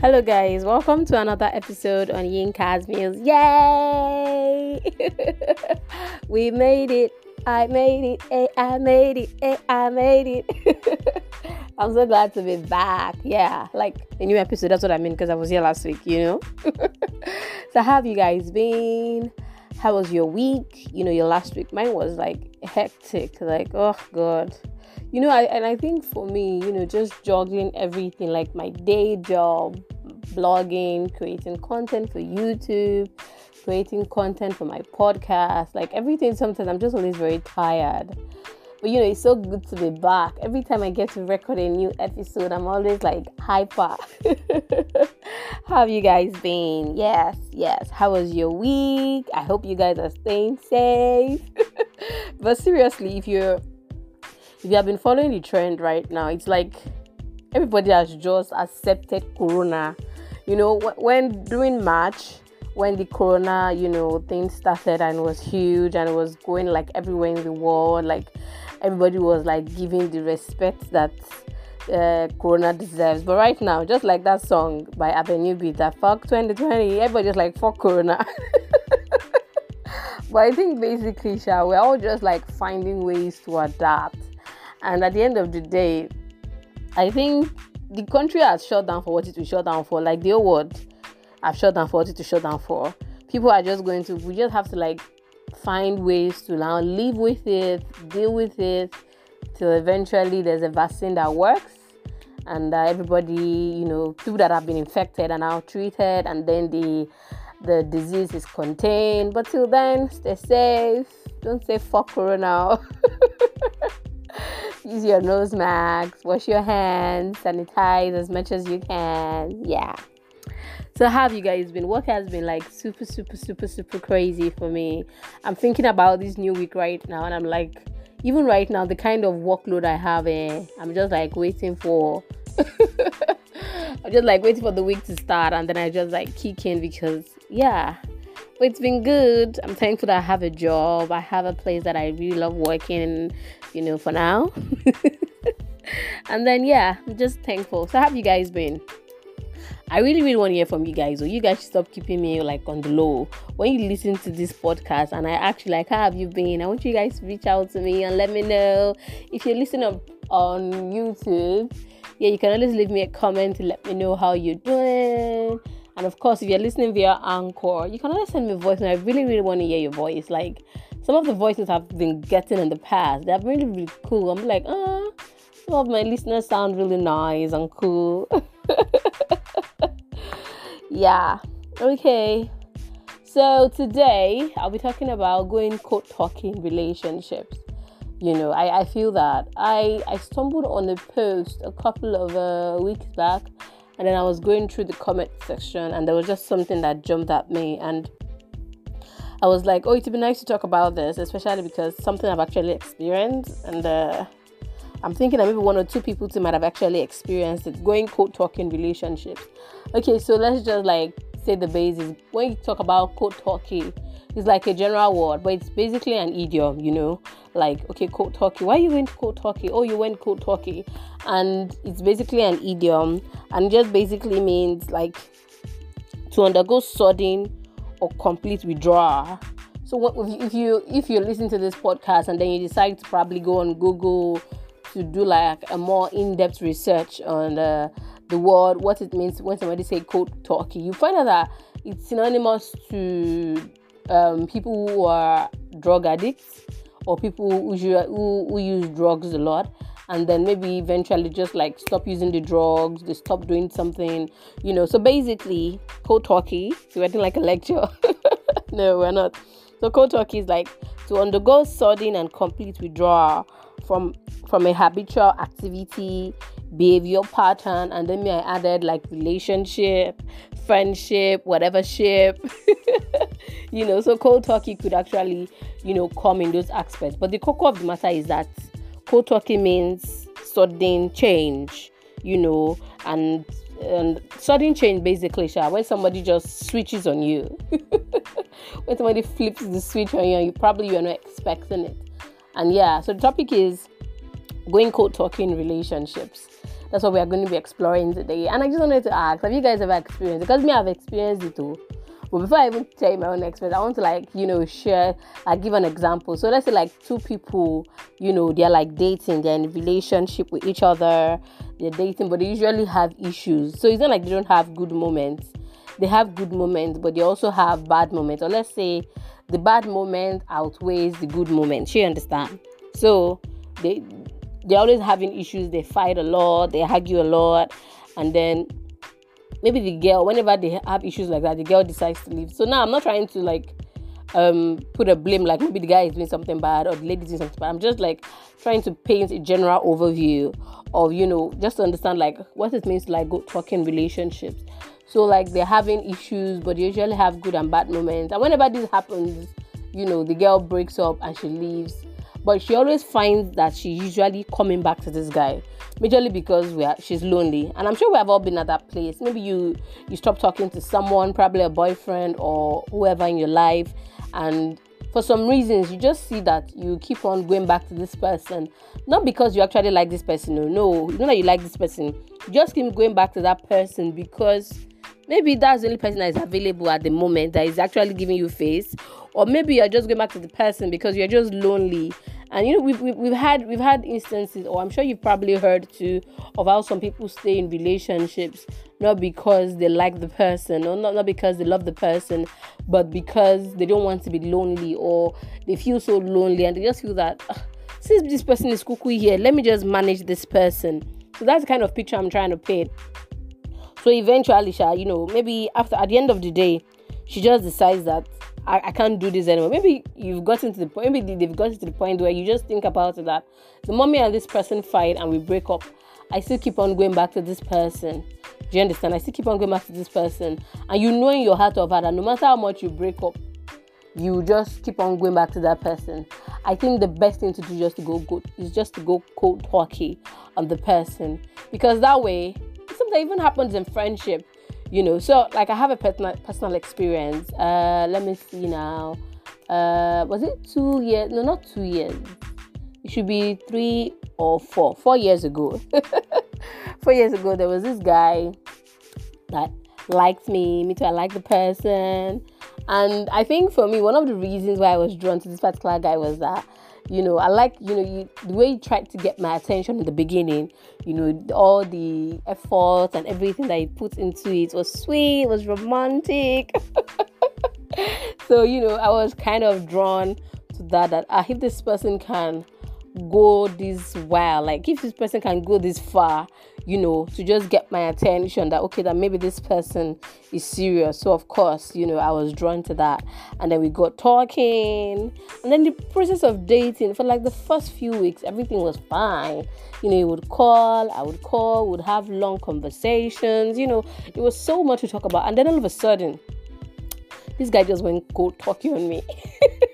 Hello, guys. Welcome to another episode on Yinka's Meals. Yay! we made it. I made it. Hey, I made it. Hey, I made it. I'm so glad to be back. Yeah, like a new episode. That's what I mean because I was here last week, you know? so, how have you guys been? How was your week? You know, your last week. Mine was like hectic. Like, oh, God you know I, and i think for me you know just juggling everything like my day job blogging creating content for youtube creating content for my podcast like everything. Sometimes i'm just always very tired. But you know it's so good to be back. Every time i get to record a new episode i'm always like hyper. How have you guys been? Yes yes. How was your week? I hope you guys are staying safe. But seriously if you're if you have been following the trend right now, it's like everybody has just accepted Corona. You know, when during March, when the Corona, you know, thing started and was huge and was going like everywhere in the world, like everybody was like giving the respect that uh, Corona deserves. But right now, just like that song by Avenue Beat that fuck 2020, everybody's like fuck Corona. but I think basically, Sha, we're all just like finding ways to adapt and at the end of the day, I think the country has shut down for what it will shut down for. Like the old world have shut down for what it will shut down for. People are just going to, we just have to like find ways to now live with it, deal with it, till eventually there's a vaccine that works and uh, everybody, you know, people that have been infected are now treated and then the the disease is contained. But till then, stay safe. Don't say fuck corona. use your nose mask, wash your hands, sanitize as much as you can. Yeah. So how have you guys been? Work has been like super, super, super, super crazy for me. I'm thinking about this new week right now, and I'm like, even right now, the kind of workload I have, eh, I'm just like waiting for. I'm just like waiting for the week to start, and then I just like kick in because yeah, it's been good. I'm thankful that I have a job. I have a place that I really love working, you know, for now. and then yeah, I'm just thankful. So how have you guys been? I really, really want to hear from you guys. Or you guys should stop keeping me like on the low. When you listen to this podcast and I actually like, how have you been? I want you guys to reach out to me and let me know. If you're listening on YouTube, yeah, you can always leave me a comment to let me know how you're doing and of course, if you're listening via Anchor, you can always send me a voice, and I really, really want to hear your voice. Like some of the voices I've been getting in the past, they're really, really cool. I'm like, ah, some of my listeners sound really nice and cool. yeah. Okay. So today I'll be talking about going quote talking relationships. You know, I, I feel that I I stumbled on a post a couple of uh, weeks back and then I was going through the comment section and there was just something that jumped at me and I was like, oh, it'd be nice to talk about this, especially because something I've actually experienced and uh, I'm thinking that maybe one or two people too might have actually experienced it going quote talking relationships. Okay, so let's just like say the basis. When you talk about quote talking, it's like a general word, but it's basically an idiom, you know? Like okay cold turkey why are you went cold turkey oh you went cold turkey and it's basically an idiom and just basically means like to undergo sudden or complete withdrawal. So what if you if you listen to this podcast and then you decide to probably go on google to do like a more in-depth research on uh, the word what it means when somebody say cold turkey you find out that it's synonymous to um, people who are drug addicts or people who, who, who use drugs a lot and then maybe eventually just like stop using the drugs, they stop doing something, you know. So basically, cold talkie, so we're doing like a lecture. no, we're not. So cold talkie is like to undergo sudden and complete withdrawal from from a habitual activity, behavior pattern, and then me I added like relationship, friendship, whatever ship. you know, so cold talkie could actually, you know, come in those aspects. But the cocoa of the matter is that cold talkie means sudden change, you know, and and sudden change basically sure, when somebody just switches on you when somebody flips the switch on you you probably you're not expecting it and yeah so the topic is going cold talking relationships That's what we are going to be exploring today. And I just wanted to ask, have you guys ever experienced? Because me, I've experienced it too. But before I even tell you my own experience, I want to like you know share, I give an example. So let's say like two people, you know, they're like dating, they're in relationship with each other, they're dating, but they usually have issues. So it's not like they don't have good moments. They have good moments, but they also have bad moments. Or let's say the bad moment outweighs the good moment. You understand? So they they're always having issues. They fight a lot. They argue a lot, and then maybe the girl, whenever they have issues like that, the girl decides to leave. So now I'm not trying to like um put a blame like maybe the guy is doing something bad or the lady is doing something bad. I'm just like trying to paint a general overview of you know just to understand like what it means to like go talking relationships. So like they're having issues, but they usually have good and bad moments. And whenever this happens, you know, the girl breaks up and she leaves. But she always finds that she's usually coming back to this guy, majorly because we are, she's lonely. And I'm sure we have all been at that place. Maybe you you stop talking to someone, probably a boyfriend or whoever in your life, and for some reasons you just see that you keep on going back to this person not because you actually like this person no no you know that you like this person you just keep going back to that person because maybe that's the only person that is available at the moment that is actually giving you face. Or maybe you're just going back to the person because you're just lonely. And you know we've, we've had we've had instances or i'm sure you've probably heard too of how some people stay in relationships not because they like the person or not, not because they love the person but because they don't want to be lonely or they feel so lonely and they just feel that ah, since this person is cuckoo here let me just manage this person. So that's the kind of picture i'm trying to paint so eventually, Sha, you know, maybe after at the end of the day, she just decides that I, I can't do this anymore. Maybe you've gotten to the point, maybe they've gotten to the point where you just think about it that the moment and this person fight and we break up, I still keep on going back to this person. Do you understand? I still keep on going back to this person. And you know in your heart of heart that no matter how much you break up, you just keep on going back to that person. I think the best thing to do just to go good is just to go cold talky on the person. Because that way that even happens in friendship, you know. So like I have a personal personal experience. Uh, let me see now. Uh, was it two years? No, not two years. It should be three or four. Four years ago. four years ago, there was this guy that liked me. Me too. I like the person. And I think for me, one of the reasons why I was drawn to this particular guy was that you know, I like, you know, you, the way you tried to get my attention in the beginning, you know, all the efforts and everything that you put into it was sweet, was romantic. so, you know, I was kind of drawn to that, that uh, if this person can go this well like if this person can go this far you know to just get my attention that okay that maybe this person is serious. So of course you know i was drawn to that. And then we got talking. And then the process of dating for like the first few weeks everything was fine. You know he would call i would call would have long conversations. You know it was so much to talk about. And then all of a sudden this guy just went cold talking on me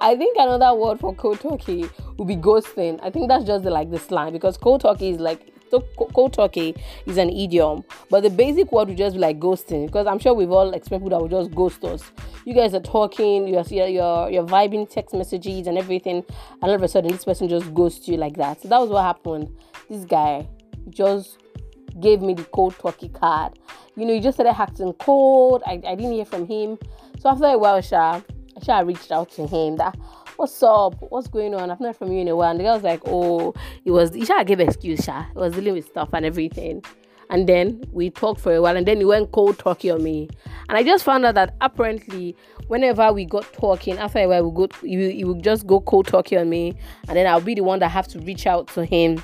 I think another word for cold turkey would be ghosting. I think that's just the, like the slang because cold turkey is like so cold turkey is an idiom, but the basic word would just be like ghosting because I'm sure we've all experienced that would just ghost us. You guys are talking, you're you're you're vibing text messages and everything, and all of a sudden this person just ghosts you like that. So that was what happened. This guy just gave me the cold turkey card. You know, he just started acting cold. I, I didn't hear from him. So after a while, Sha, I reached out to him that what's up? What's going on? I've not from you in a while. And the guy was like, Oh, it was Isha gave an excuse, Sha. He was dealing with stuff and everything. And then we talked for a while and then he went cold talking on me. And I just found out that apparently whenever we got talking, after a while we go he, he would just go cold talking on me and then I'll be the one that have to reach out to him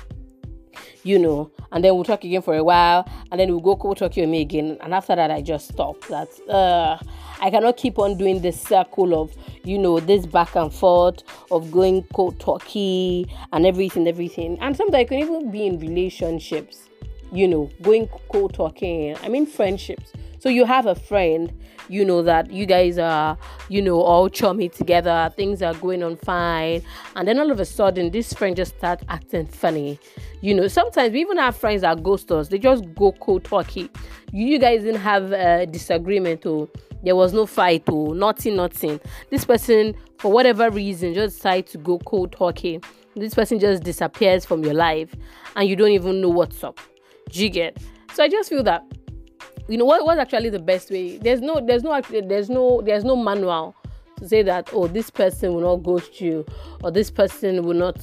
you know, and then we'll talk again for a while, and then we'll go cold on me again. And after that, I just stop. That uh, I cannot keep on doing this circle of, you know, this back and forth of going cold talky and everything, everything. And sometimes I can even be in relationships, you know, going cold talking. I mean, friendships. So you have a friend, you know, that you guys are, you know, all chummy together, things are going on fine. And then all of a sudden, this friend just start acting funny. You know, sometimes we even have friends that ghost us. They just go cold talky. You guys didn't have a disagreement or there was no fight or nothing, nothing. This person, for whatever reason, just decided to go cold talking this person just disappears from your life and you don't even know what's up. Do you get? So I just feel that you know what what's actually the best way. There's no there's no actually there's no there's no manual to say that oh this person will not ghost you or this person will not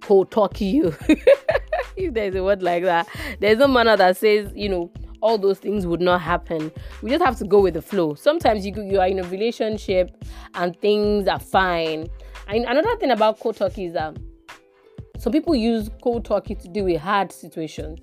cold talk you. if there's a word like that, there's no manual that says you know all those things would not happen. We just have to go with the flow. Sometimes you you are in a relationship and things are fine. And another thing about cold talking is that some people use cold talking to deal with hard situations.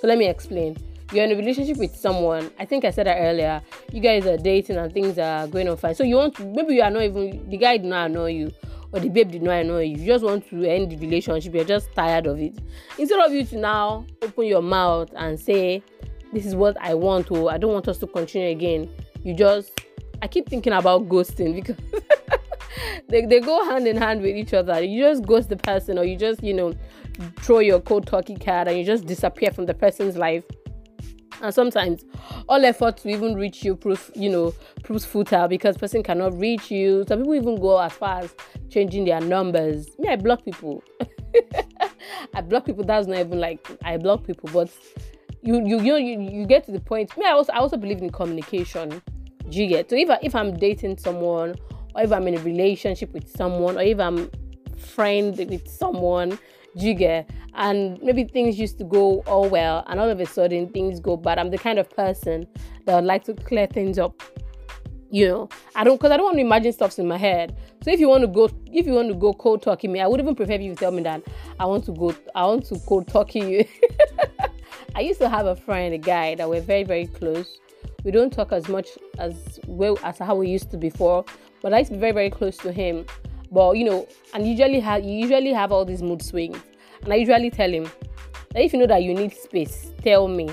So let me explain. You're in a relationship with someone. I think I said that earlier. You guys are dating and things are going on fine. So you want to, maybe you are not even the guy did not annoy you or the babe did not annoy you. You just want to end the relationship. You're just tired of it. Instead of you to now open your mouth and say, This is what I want, or I don't want us to continue again. You just I keep thinking about ghosting because they, they go hand in hand with each other. You just ghost the person, or you just, you know, throw your cold turkey card and you just disappear from the person's life. And sometimes all effort to even reach you proves, you know, proves futile because person cannot reach you. Some people even go as far as changing their numbers. Me, I block people. I block people. That's not even like I block people, but you you you you, you get to the point. Me, I also I also believe in communication. Do you get? So if I, if I'm dating someone or if I'm in a relationship with someone, or if I'm friend with someone, get, and maybe things used to go all well, and all of a sudden things go bad. I'm the kind of person that would like to clear things up. You know, I don't because I don't want to imagine stuff in my head. So if you want to go, if you want to go cold talking me, I would even prefer if you tell me that I want to go, I want to cold talking you. I used to have a friend, a guy that we're very very close. We don't talk as much as well as how we used to before, but I used to be very, very close to him. But you know, and usually have you usually have all these mood swings. And I usually tell him that if you know that you need space, tell me.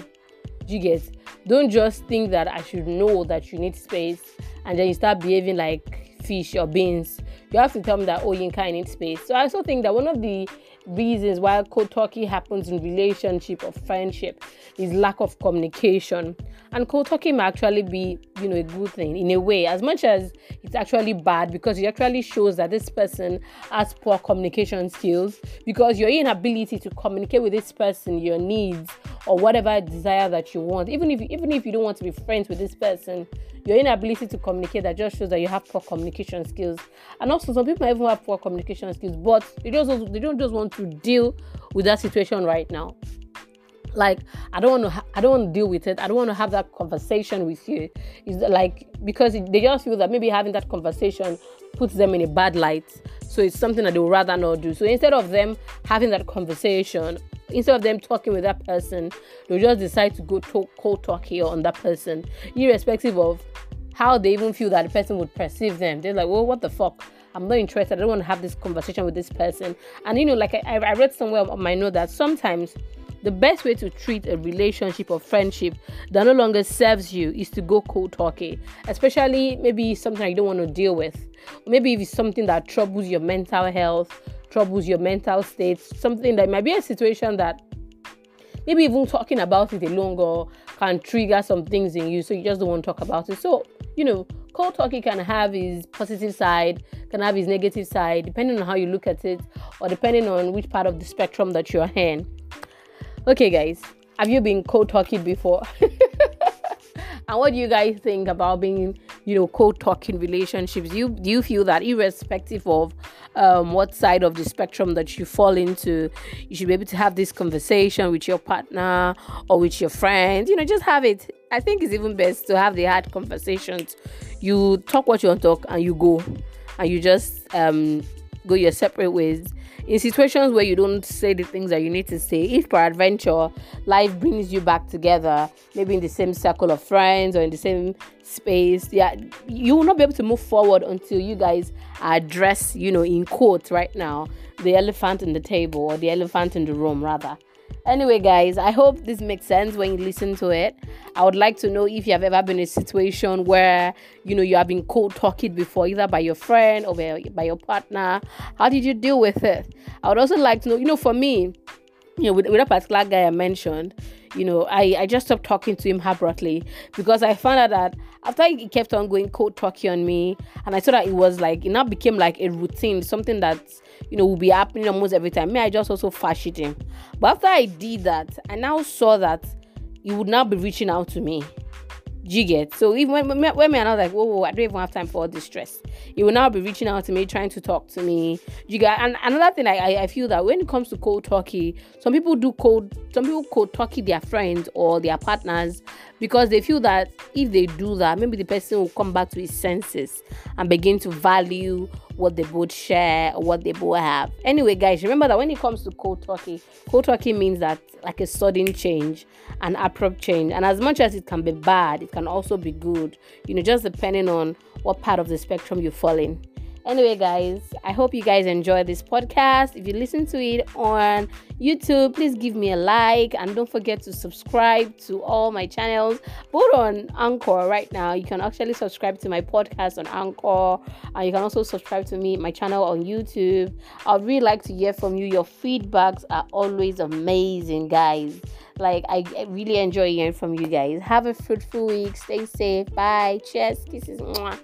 You get? Don't just think that I should know that you need space and then you start behaving like fish or beans. You have to tell them that oh you kind need space. So I also think that one of the reasons why cold talking happens in relationship or friendship is lack of communication. And cold talking may actually be, you know, a good thing in a way, as much as it's actually bad because it actually shows that this person has poor communication skills because your inability to communicate with this person your needs or whatever desire that you want, even if even if you don't want to be friends with this person, your inability to communicate that just shows that you have poor communication skills. And also, some people even have poor communication skills, but they just they don't just want to deal with that situation right now. Like I don't want to ha- I don't want to deal with it. I don't want to have that conversation with you. Is like because they just feel that maybe having that conversation puts them in a bad light. So it's something that they would rather not do. So instead of them having that conversation, instead of them talking with that person, they'll just decide to go talk cold talk here on that person, irrespective of how they even feel that the person would perceive them. They're like, well, what the fuck? I'm not interested. I don't want to have this conversation with this person. And you know, like I, I read somewhere on my note that sometimes the best way to treat a relationship or friendship that no longer serves you is to go cold talking, especially maybe something you don't want to deal with. Maybe if it's something that troubles your mental health, troubles your mental state, something that might be a situation that maybe even talking about it alone or can trigger some things in you, so you just don't want to talk about it. So, you know, cold talking can have his positive side, can have his negative side, depending on how you look at it, or depending on which part of the spectrum that you're in. Okay, guys, have you been cold talking before? and what do you guys think about being, you know, cold talking relationships? Do you do you feel that irrespective of um, what side of the spectrum that you fall into, you should be able to have this conversation with your partner or with your friend? You know, just have it. I think it's even best to have the hard conversations. You talk what you want to talk, and you go, and you just um, go your separate ways in situations where you don't say the things that you need to say, if peradventure life brings you back together, maybe in the same circle of friends or in the same space, yeah, you will not be able to move forward until you guys address, you know, in quotes right now, the elephant in the table or the elephant in the room, rather. Anyway, guys, I hope this makes sense when you listen to it. I would like to know if you have ever been in a situation where you know you have been cold talking before, either by your friend or by, your partner. How did you deal with it? I would also like to know, you know, for me, you know, with, with a particular guy I mentioned, you know, I, I just stopped talking to him abruptly because I found out that after he kept on going cold talking on me, and I saw that it was like it now became like a routine, something that you know, will be happening almost every time. Me, I just also fash it. But after I did that, I now saw that he would now be reaching out to me. Do you get? So even when, when, me and I was like, whoa, whoa, I don't even have time for all this stress. He will now be reaching out to me, trying to talk to me. You get? And another thing, I, I, I feel that when it comes to cold turkey some people do cold, some people cold turkey their friends or their partners because they feel that if they do that, maybe the person will come back to his senses and begin to value what they both share or what they both have. Anyway, guys, remember that when it comes to cold talkie, cold talkie means that like a sudden change, an abrupt change. And as much as it can be bad, it can also be good, you know, just depending on what part of the spectrum you fall in. Anyway, guys, I hope you guys enjoy this podcast. If you listen to it on YouTube, please give me a like and don't forget to subscribe to all my channels, both on Anchor right now. You can actually subscribe to my podcast on Anchor, and you can also subscribe to me, my channel on YouTube. I'd really like to hear from you. Your feedbacks are always amazing, guys. Like, I really enjoy hearing from you guys. Have a fruitful week. Stay safe. Bye. Cheers. Kisses. Mwah.